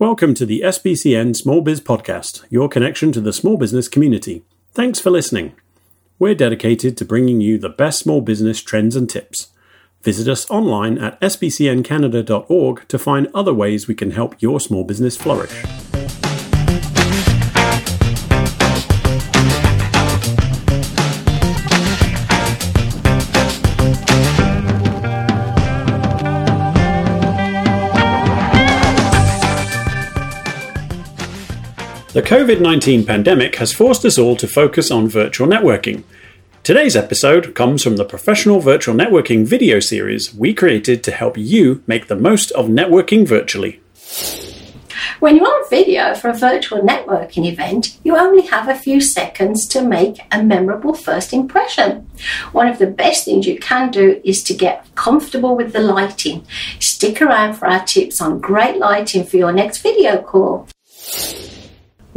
Welcome to the SBCN Small Biz Podcast, your connection to the small business community. Thanks for listening. We're dedicated to bringing you the best small business trends and tips. Visit us online at sbcncanada.org to find other ways we can help your small business flourish. The COVID 19 pandemic has forced us all to focus on virtual networking. Today's episode comes from the professional virtual networking video series we created to help you make the most of networking virtually. When you're on video for a virtual networking event, you only have a few seconds to make a memorable first impression. One of the best things you can do is to get comfortable with the lighting. Stick around for our tips on great lighting for your next video call.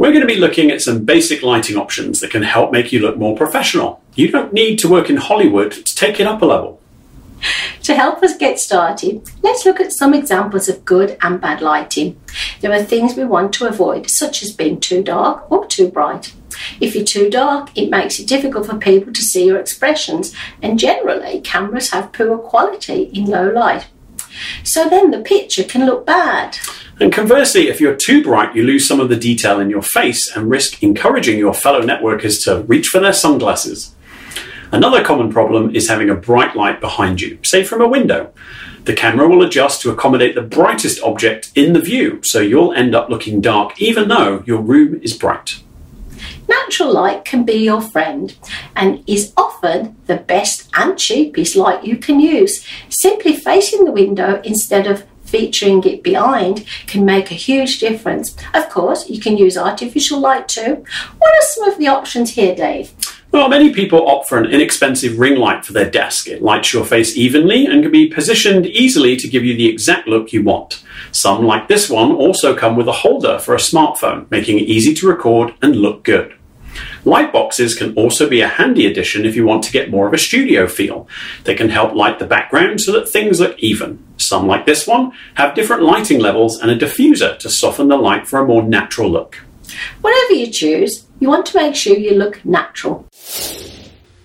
We're going to be looking at some basic lighting options that can help make you look more professional. You don't need to work in Hollywood to take it up a level. To help us get started, let's look at some examples of good and bad lighting. There are things we want to avoid, such as being too dark or too bright. If you're too dark, it makes it difficult for people to see your expressions, and generally, cameras have poor quality in low light. So then the picture can look bad. And conversely, if you're too bright, you lose some of the detail in your face and risk encouraging your fellow networkers to reach for their sunglasses. Another common problem is having a bright light behind you, say from a window. The camera will adjust to accommodate the brightest object in the view, so you'll end up looking dark even though your room is bright. Natural light can be your friend and is often the best and cheapest light you can use. Simply facing the window instead of featuring it behind can make a huge difference. Of course, you can use artificial light too. What are some of the options here, Dave? Well, many people opt for an inexpensive ring light for their desk. It lights your face evenly and can be positioned easily to give you the exact look you want. Some, like this one, also come with a holder for a smartphone, making it easy to record and look good. Light boxes can also be a handy addition if you want to get more of a studio feel. They can help light the background so that things look even. Some, like this one, have different lighting levels and a diffuser to soften the light for a more natural look. Whatever you choose, you want to make sure you look natural.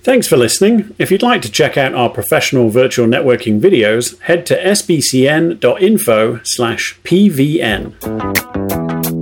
Thanks for listening. If you'd like to check out our professional virtual networking videos, head to sbcn.info/pvn.